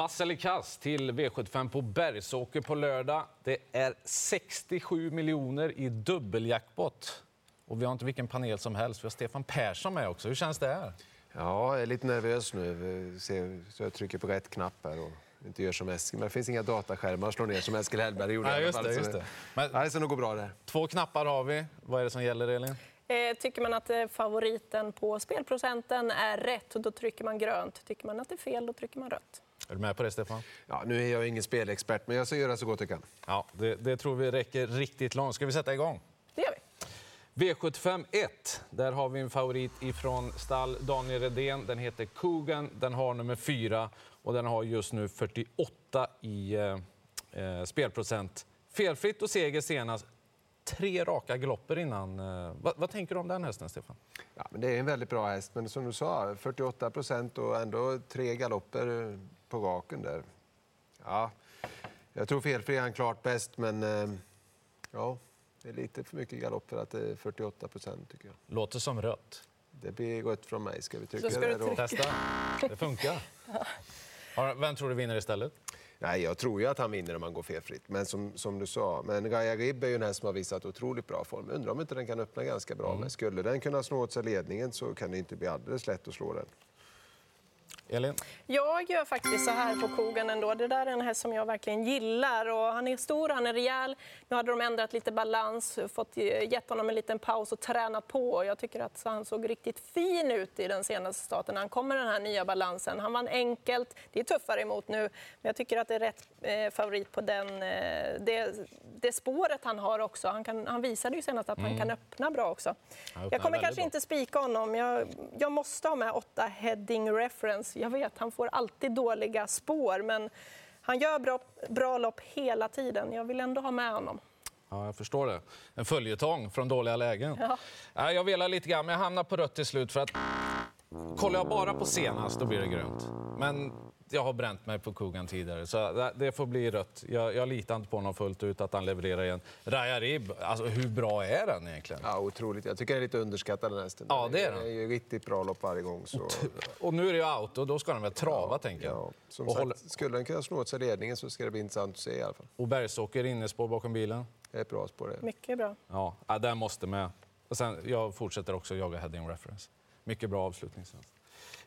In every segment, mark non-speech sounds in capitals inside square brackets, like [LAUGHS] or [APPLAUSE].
Vass eller kass till V75 på Bergsåker på lördag. Det är 67 miljoner i dubbeljackpot. Och vi har inte vilken panel som helst. Vi har Stefan Persson med också. Hur känns det här? Ja, jag är lite nervös nu. Ser, så jag trycker på rätt knapp här och inte gör som Eskil. Men det finns inga dataskärmar att slå ner som Eskil Hellberg gjorde. Alla just det, Så just det. Men- Nej, det ska nog gå bra där. Två knappar har vi. Vad är det som gäller, Elin? Eh, Tycker man att eh, favoriten på spelprocenten är rätt, då trycker man grönt. Tycker man att det är fel, då trycker man rött. Är du med på det, Stefan? Ja, nu är jag ingen spelexpert, men jag ska göra så gott jag kan. Ja, det, det tror vi räcker riktigt långt. Ska vi sätta igång? Det gör vi. V75 1. Där har vi en favorit ifrån stall Daniel Redén. Den heter Kogan. Den har nummer 4 och den har just nu 48 i eh, eh, spelprocent. Felfritt och seger senast. Tre raka galopper innan. Eh, vad, vad tänker du om den hästen, Stefan? Ja, men det är en väldigt bra häst, men som du sa, 48 procent och ändå tre galopper på raken där. Ja, jag tror felfri är han klart bäst, men eh, ja, det är lite för mycket galopp för att det är 48 procent tycker jag. Låter som rött. Det blir rött från mig. Ska vi trycka Då ska då? trycka. Testa. Det funkar. [LAUGHS] Har- Vem tror du vinner istället? Nej, jag tror ju att han vinner om han går felfritt. Men som, som du sa, men Gaia Ribb är ju en häst som har visat otroligt bra form. Undrar om inte den kan öppna ganska bra. Men skulle den kunna slå åt sig ledningen så kan det inte bli alldeles lätt att slå den. Elin? Jag gör faktiskt så här på kogen ändå. Det där är en häst som jag verkligen gillar. Och han är stor, han är rejäl. Nu hade de ändrat lite balans, fått, eh, gett honom en liten paus och tränat på. Jag tycker att han såg riktigt fin ut i den senaste starten. Han kom med den här nya balansen. Han vann enkelt. Det är tuffare emot nu, men jag tycker att det är rätt eh, favorit på den, eh, det, det spåret han har också. Han, kan, han visade ju senast att han kan öppna bra också. Jag kommer kanske bra. inte spika honom. Jag, jag måste ha med åtta heading reference. Jag vet, han får alltid dåliga spår, men han gör bra, bra lopp hela tiden. Jag vill ändå ha med honom. Ja, jag förstår det. En följetong från dåliga lägen. Ja. Ja, jag velar lite grann, men jag hamnar på rött till slut. För att kollar jag bara på senast, då blir det grönt. Men jag har bränt mig på Kogan tidigare, så det- det får bli rött. Jag, jag litar inte på honom fullt ut, att han levererar igen. Raya Rib, alltså hur bra är den egentligen? Ja, otroligt. Jag tycker den är lite underskattad den hästen. Ja, det är den. är ju riktigt bra lopp varje gång. Så... Och nu är det ju out, och då ska den väl trava, tänker jag. Ja, som och, sagt, håller, skulle den kunna slå åt sig ledningen så ska det bli intressant att se i alla fall. och Bergsåker innespår bakom bilen. Det är ett bra spår det. Mycket bra. Ja, ja, den måste med. Och sen, jag fortsätter också jaga heading reference. Mycket bra avslutning.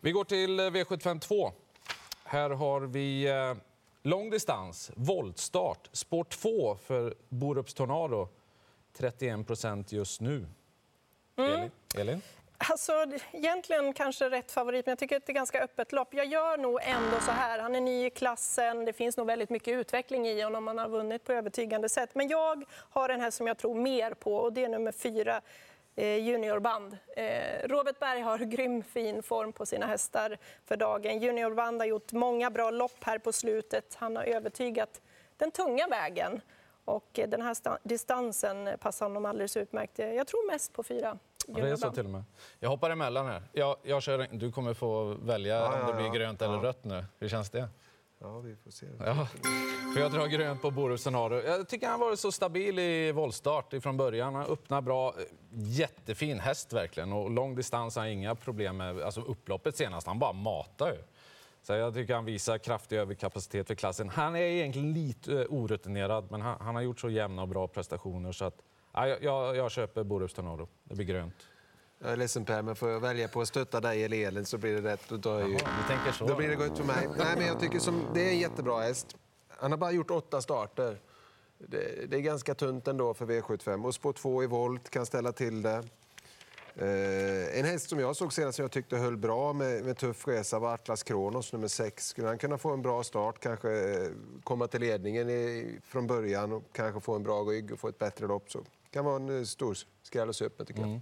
Vi går till eh, V75 2. Här har vi eh, lång distans, voltstart, spår 2 för Borups Tornado. 31 procent just nu. Elin? Elin? Alltså, egentligen kanske rätt favorit, men jag tycker att det är ganska öppet lopp. Jag gör nog ändå så här. Han är ny i klassen. Det finns nog väldigt mycket utveckling i honom. Han har vunnit på övertygande sätt. Men jag har en här som jag tror mer på och det är nummer fyra. Eh, Juniorband. Eh, Robert Berg har [LAUGHS] grym fin form på sina hästar för dagen. Juniorband har gjort många bra lopp här på slutet. Han har övertygat den tunga vägen. Och eh, den här sta- distansen passar honom alldeles utmärkt. Jag tror mest på fyra. Ja, det är så till och med. Jag hoppar emellan här. Jag, jag kör, du kommer få välja Ja, om det ja, blir ja. grönt eller Ja. rött nu. Hur känns det? Ja, vi får se. Ja, för jag drar grönt på Borups Tornado. Jag tycker han har varit så stabil i voltstart från början. Han öppnar bra. Jättefin häst verkligen. Och lång distans har inga problem med. Alltså upploppet senast, han bara matar ju. Så jag tycker han visar kraftig överkapacitet för klassen. Han är egentligen lite eh, orutinerad, men han, han har gjort så jämna och bra prestationer så att ja, jag, jag, jag köper Borups Tornado. Det blir grönt. Jag är ledsen Per, men får jag välja på att stötta dig eller Elin så blir det rätt. Då, tar jag ju... Ja, du tänker så? då blir det gott för mig. Nej, men jag tycker som, det är en jättebra häst. Han har bara gjort åtta starter. Det, det är ganska tunt ändå för V75. Och spår 2 i volt kan ställa till det. Eh, en häst som jag såg senast som jag tyckte höll bra med, med tuff resa var Atlas Kronos nummer 6. Skulle han kunna få en bra start, kanske eh, komma till ledningen i, från början och kanske få en bra rygg och få ett bättre lopp så kan vara en eh, stor skräll att se upp med tycker jag.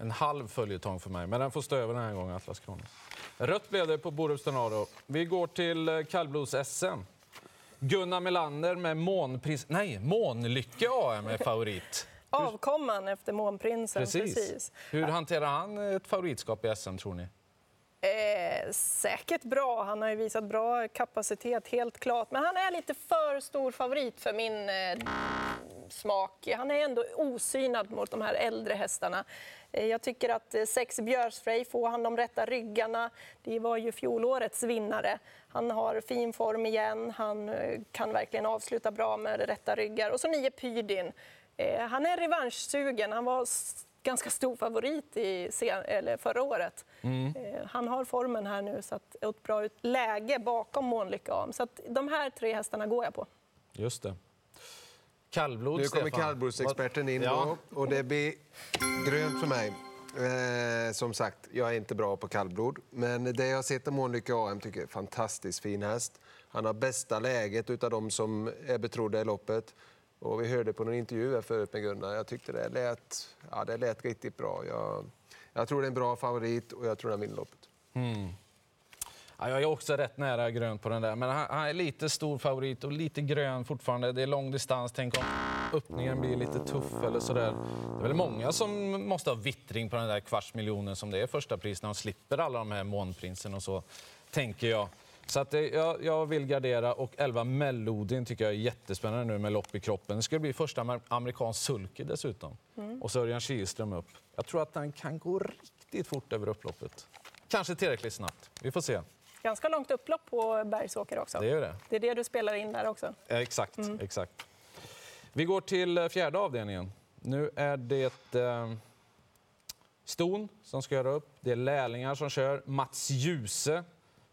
En halv följetong för mig, men den får stå över den här gången, Atlas Kronos. Rött blev det på Borups Tornado. Vi går till eh, kallblods-SM. Gunnar Melander med Månpris... Nej, Månlycke AM är favorit. [LAUGHS] Avkomman efter Månprinsen. Precis. Precis. Hur hanterar han ett favoritskap i SM, tror ni? Eh, säkert bra. Han har ju visat bra kapacitet, helt klart. Men han är lite för stor favorit för min, eh, smak. Han är ändå osynad mot de här äldre hästarna. Eh, jag tycker att eh, sex Björsfrej, får han de rätta ryggarna, det var ju fjolårets vinnare. Han har fin form igen, han eh, kan verkligen avsluta bra med rätta ryggar. Och så nio Pydin. Han är revanschsugen, han var ganska stor favorit i eller förra året. Mm. Han har formen här nu, så att ett bra läge bakom Månlycke Am. Så att de här tre hästarna går jag på. Just det. Kallblod, Nu kommer kallblodsexperten in ja. då, och det blir grönt för mig. Eh, som sagt, jag är inte bra på kallblod, men det jag sett av Månlykke AM tycker jag är fantastiskt fin häst. Han har bästa läget av de som är betrodda i loppet. Och vi hörde på någon intervju förut med Gunnar, jag tyckte det lät, ja, det lät riktigt bra. Jag, jag tror det är en bra favorit och jag tror han vinner loppet. Mm. Ja, jag är också rätt nära grön på den där, men han, han, är lite stor favorit och lite grön fortfarande. Det är lång distans. Tänk om öppningen blir lite tuff eller sådär. Det är väl många som måste ha vittring på den där kvarts miljonen som det är första pris när de slipper alla de här månprinsen och så, tänker jag. Så att det, jag, jag, vill gardera och 11 Mellodin tycker jag är jättespännande nu med lopp i kroppen. Det ska bli första amerikansk sulky dessutom. Mm. Och så Örjan Kihlström upp. Jag tror att den kan gå riktigt fort över upploppet. Kanske tillräckligt snabbt. Vi får se. Ganska långt upplopp på Bergsåker också. Det är det. Det är det du spelar in där också. Exakt, mm. exakt. Vi går till eh, fjärde avdelningen. Nu är det eh, Ston som ska göra upp. Det är lärlingar som kör. Mats Djuse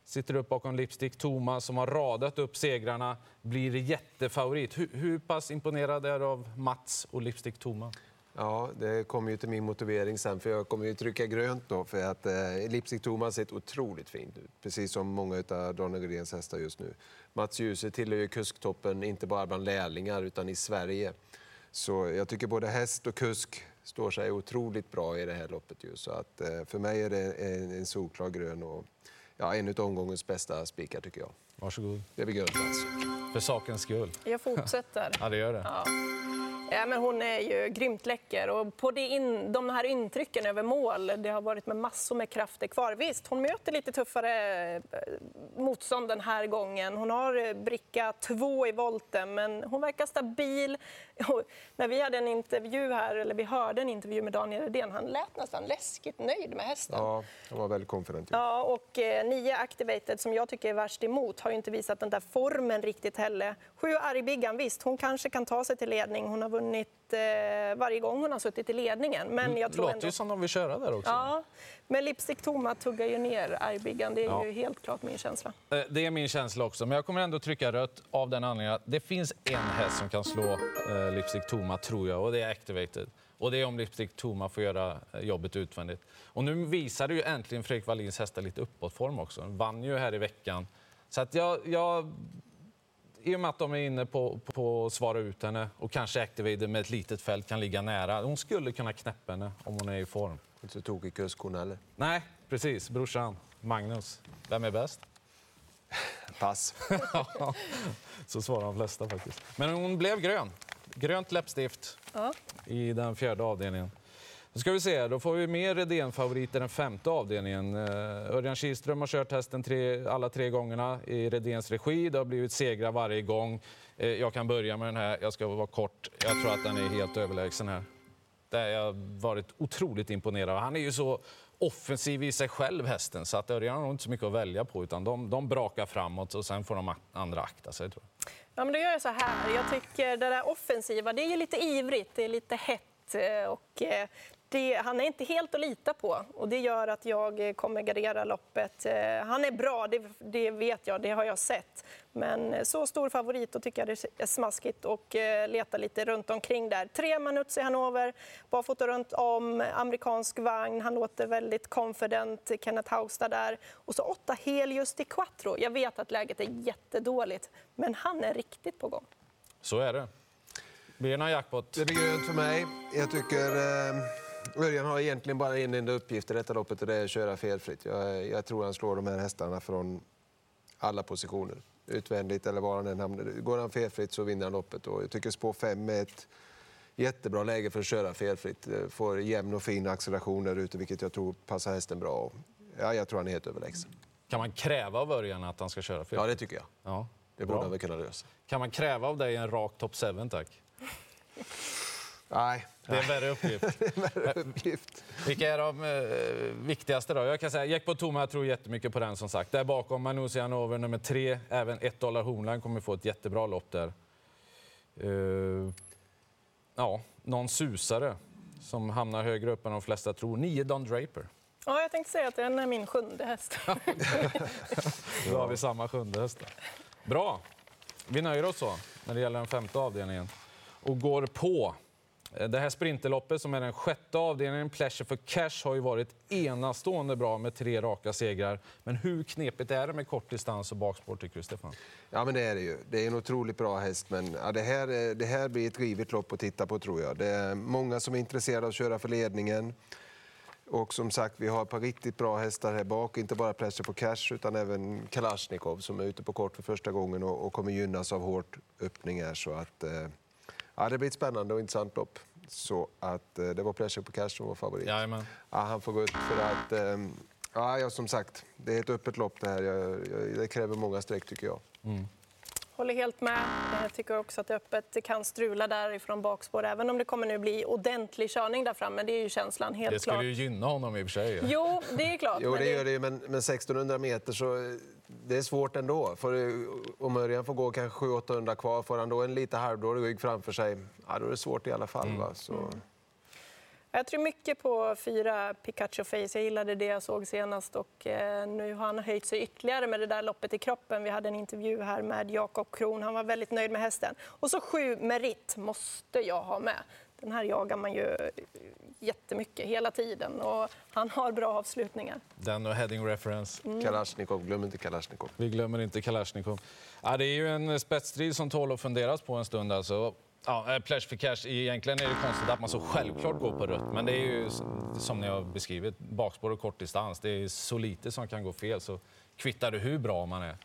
sitter upp bakom Lipstick. Thomas som har radat upp segrarna blir jättefavorit. Hur, hur pass imponerad är du av Mats och Lipstick Thomas? Ja, det kommer ju till min motivering sen, för jag kommer ju trycka grönt då, för att eh, Lipstick Thomas ser otroligt fint ut, precis som många av Daniel Gredens hästar just nu. Mats Djuse tillhör ju kusktoppen, inte bara bland lärlingar, utan i Sverige. Så jag tycker både häst och kusk står sig otroligt bra i det här loppet. Ju. Så att, eh, för mig är det en, en solklar grön och ja, en av omgångens bästa spikar tycker jag. Varsågod. Det blir grönt alltså. För sakens skull. Jag fortsätter. [LAUGHS] ja, det gör det. Ja. Ja, men hon är ju grymt läcker. Och på det in, de här intrycken över mål, det har varit med massor med krafter kvar. Visst, hon möter lite tuffare eh, motstånd den här gången. Hon har eh, bricka två i volten, men hon verkar stabil. [LAUGHS] Och när vi hade en intervju här, eller vi hörde en intervju med Daniel Redén, han lät nästan läskigt nöjd med hästen. Ja, han var väldigt konfident. Ja, och eh, nio Activated, som jag tycker är värst emot, har ju inte visat den där formen riktigt heller. Sju Argbiggan, visst, hon kanske kan ta sig till ledning. Hon har vunnit eh, varje gång hon har suttit i ledningen. Men jag tror låter ändå... ju som de vill köra där också. Ja, men Lipstick Toma tuggar ju ner Argbiggan. Det är ja. ju helt klart min känsla. Eh, det är min känsla också, men jag kommer ändå trycka rött av den anledningen att det finns en häst som kan slå eh, Lipstick Toma, tror jag, och det är Activated. Och det är om Lipstick Toma får göra eh, jobbet utvändigt. Och nu visade ju äntligen Fredrik Wallins hästar lite uppåtform också. vann ju här i veckan. Så att jag, jag i och med att de är inne på, på att svara ut henne och kanske Activated med ett litet fält kan ligga nära. Hon skulle kunna knäppa henne om hon är i form. Inte så tokig kusk hon heller. Nej, precis. Brorsan, Magnus. Vem är bäst? Pass. [LAUGHS] så svarar de flesta faktiskt. Men hon blev grön. Grönt läppstift ja. i den fjärde avdelningen. Då ska vi se, då får vi mer Redén-favoriter den femte avdelningen. Eh, Örjan Kihlström har kört hästen tre, alla tre gångerna i Redéns regi. Det har blivit segrar varje gång. Eh, jag kan börja med den här, jag ska vara kort. Jag tror att den är helt överlägsen här. Jag har jag varit otroligt imponerad. Han är ju så offensiv i sig själv, hästen, så att Örjan har nog inte så mycket att välja på. utan De, de brakar framåt och sen får de andra akta sig. Tror jag. Ja, men då gör jag så här. Jag tycker det där offensiva, det är lite ivrigt, det är lite hett eh, och det, han är inte helt att lita på och det gör att jag kommer gardera loppet. Eh, han är bra, det, det, vet jag, det har jag sett. Men så stor favorit, då tycker jag det är smaskigt och eh, leta lite runt omkring där. Tre minuter i Hannover, barfota runt om, amerikansk vagn. Han låter väldigt confident, Kenneth Haugstad där. Och så åtta Helios di Quattro. Jag vet att läget är jättedåligt, men han är riktigt på gång. Så är det. Blir det någon jackpot? Det blir grönt för mig. Jag tycker... Eh... Örjan har egentligen bara en enda uppgift i detta loppet och det är att köra felfritt. Jag, jag tror han slår de här hästarna från alla positioner. Utvändigt eller var han än hamnar. Går han felfritt så vinner han loppet. Och jag tycker spår 5 är ett jättebra läge för att köra felfritt. Får jämn och fin acceleration där ute, vilket jag tror passar hästen bra. Ja, jag tror han är helt överlägsen. Kan man kräva av Örjan att han ska köra felfritt? Ja, det tycker jag. Ja, det borde han väl kunna lösa. Kan man kräva av dig en rak top 7, tack? Nej, Det är en värre uppgift. [LAUGHS] uppgift. Vilka är de eh, viktigaste då? Jag kan säga Jackpot Toma, jag tror jättemycket på den som sagt. Där bakom Manusian Over nummer tre, även 1 dollar Homeland kommer få ett jättebra lopp där. Eh, ja, någon susare som hamnar högre upp än de flesta tror. 9 Don Draper. Ja, jag tänkte säga att den är min sjunde häst. [LAUGHS] Då har vi samma sjunde häst. Bra. Vi nöjer oss så när det gäller den femte avdelningen och går på. Det här sprinterloppet som är den sjätte avdelningen, Pleasure for Cash, har ju varit enastående bra med tre raka segrar. Men hur knepigt är det med kort distans och bakspår tycker du Stefan? Ja, men det är det ju. Det är en otroligt bra häst, men ja, det, här, det här blir ett rivigt lopp att titta på tror jag. Det är många som är intresserade av att köra för ledningen. Och som sagt, vi har ett par riktigt bra hästar här bak. Inte bara Pleasure for Cash utan även Kalashnikov som är ute på kort för första gången och, och kommer gynnas av hårt öppning här. Så att, eh, ja, det blir ett spännande och intressant lopp. Så att eh, det var Pleasure for Cash som var favorit. Jajamän. Ja, han får gå ut för att... Eh, ja, ja, som sagt, det är ett öppet lopp det här. Jag, jag, det kräver många streck tycker jag. Håller helt med. Jag tycker också att det är öppet. Det kan strula därifrån bakspår, även om det kommer nu bli ordentlig körning där framme. Det är ju känslan, helt Det skulle klart. ju gynna honom i och för sig. Jo, det är klart. Jo, det gör det ju, men, men 1600 meter så eh, det är svårt ändå. För om Örjan får gå kanske 700-800 kvar, får han då en lite halvdålig rygg framför sig, ja, då är det svårt i alla fall. Va? Så, Jag tror mycket på fyra Pikachu Face. Jag gillade det jag såg senast och eh, nu har han höjt sig ytterligare med det där loppet i kroppen. Vi hade en intervju här med Jakob Kron. Han var väldigt nöjd med hästen. Och så sju Merit måste jag ha med. Den här jagar man ju jättemycket hela tiden och han har bra avslutningar. Den och heading reference. Kalashnikov, glöm inte Kalashnikov. Vi glömmer inte Kalashnikov. Ja, det är ju en spetsstrid som tål att funderas på en stund. Alltså. Ja, eh, Pleasure for Cash, egentligen är det konstigt att man så självklart går på rött. Men det är ju som ni har beskrivit, bakspår och kortdistans. Det är så lite som kan gå fel så kvittar det hur bra man är.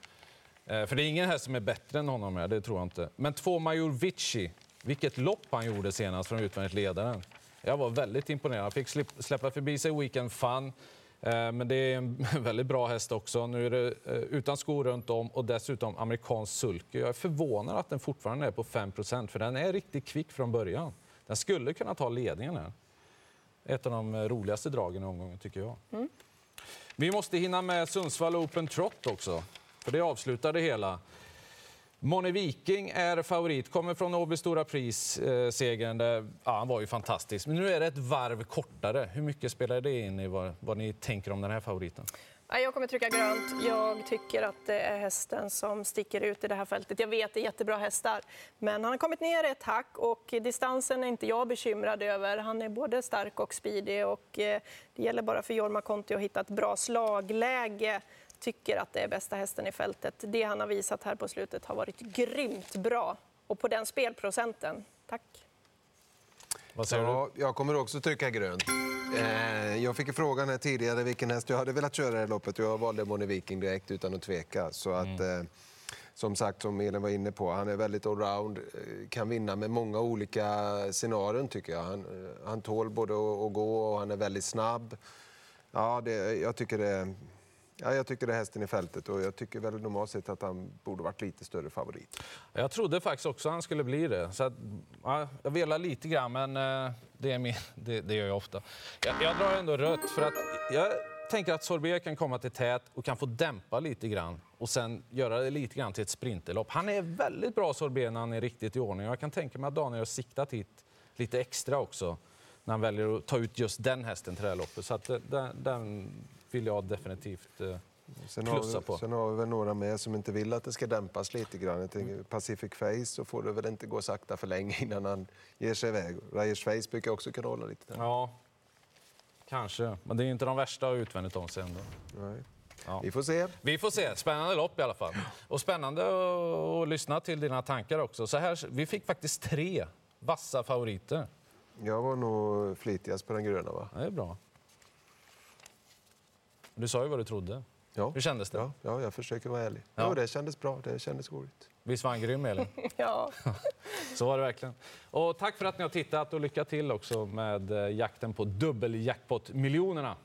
Eh, För det är ingen här som är bättre än honom, här, det tror jag inte. Men två Major Vici, vilket lopp han gjorde senast från utvändigt ledaren. Jag var väldigt imponerad. Han fick släppa förbi sig Weekend Fun. Eh, Men det är en [LAUGHS] väldigt bra häst också. Nu är det eh, utan skor runt om och dessutom amerikansk sulky. Jag är förvånad att den fortfarande är på 5% för den är riktigt kvick från början. Den skulle kunna ta ledningen här. Ett av de eh, roligaste dragen i omgången tycker jag. Vi måste hinna med Sundsvall Open Trot också, för det avslutar det hela. Moni Viking är favorit, kommer från Åby Stora Pris-segern. Eh, där, ja, han var ju fantastisk. Men nu är det ett varv kortare. Hur mycket spelar det in i vad, vad ni tänker om den här favoriten? Jag kommer trycka grönt. Jag tycker att det är hästen som sticker ut i det här fältet. Jag vet det är jättebra hästar, men han har kommit ner ett hack och distansen är inte jag bekymrad över. Han är både stark och speedig och eh, det gäller bara för Jorma Konti att hitta ett bra slagläge. Tycker att det är bästa hästen i fältet. Det han har visat här på slutet har varit grymt bra. Och på den spelprocenten, tack. Vad säger du? Ja, jag kommer också trycka grönt. Eh, jag fick frågan här tidigare vilken häst jag hade velat köra det här loppet och jag valde Moni Viking direkt utan att tveka. Så att, eh, som sagt, som Elin var inne på, han är väldigt allround, eh, kan vinna med många olika scenarion tycker jag. Han, han tål både att, att gå och han är väldigt snabb. Ja, det, jag tycker det Ja, jag tycker det är hästen i fältet och jag tycker väl normalt sett att han borde varit lite större favorit. Jag trodde faktiskt också han skulle bli det. Så att, ja, jag velar lite grann, men eh, det, är min, [LAUGHS] det, det gör jag ofta. Jag, jag drar ändå rött för att jag tänker att Sorbet kan komma till tät och kan få dämpa lite grann och sen göra det lite grann till ett sprinterlopp. Han är väldigt bra Sorbet när han är riktigt i ordning. Jag kan tänka mig att Daniel har siktat hit lite extra också när han väljer att ta ut just den hästen till det här loppet. Så att, eh, den, den vill jag definitivt eh, Sen har, vi, sen har vi väl några med som inte vill att det ska dämpas lite grann. Jag tänker, Pacific Face så får det väl inte gå sakta för länge [LAUGHS] innan han ger sig iväg. Reyers Face brukar också kunna hålla lite där. Ja, kanske. Men det är inte de värsta utvändigt om sig ändå. Nej. Ja. Vi får se. Vi får se. Spännande lopp i alla fall. Och spännande att, att lyssna till dina tankar också. Så här, vi fick faktiskt tre vassa favoriter. Jag var nog flitigast på den gröna va? Det är bra. Du sa ju vad du trodde. Ja. Hur kändes det? Ja, ja jag försöker vara ärlig. Ja. Ja. det kändes bra. Det kändes roligt. Visst var han grym, Elin? [LAUGHS] Ja. [LAUGHS] Så var det verkligen. Och tack för att ni har tittat och lycka till också med eh, jakten på dubbeljackpot-miljonerna.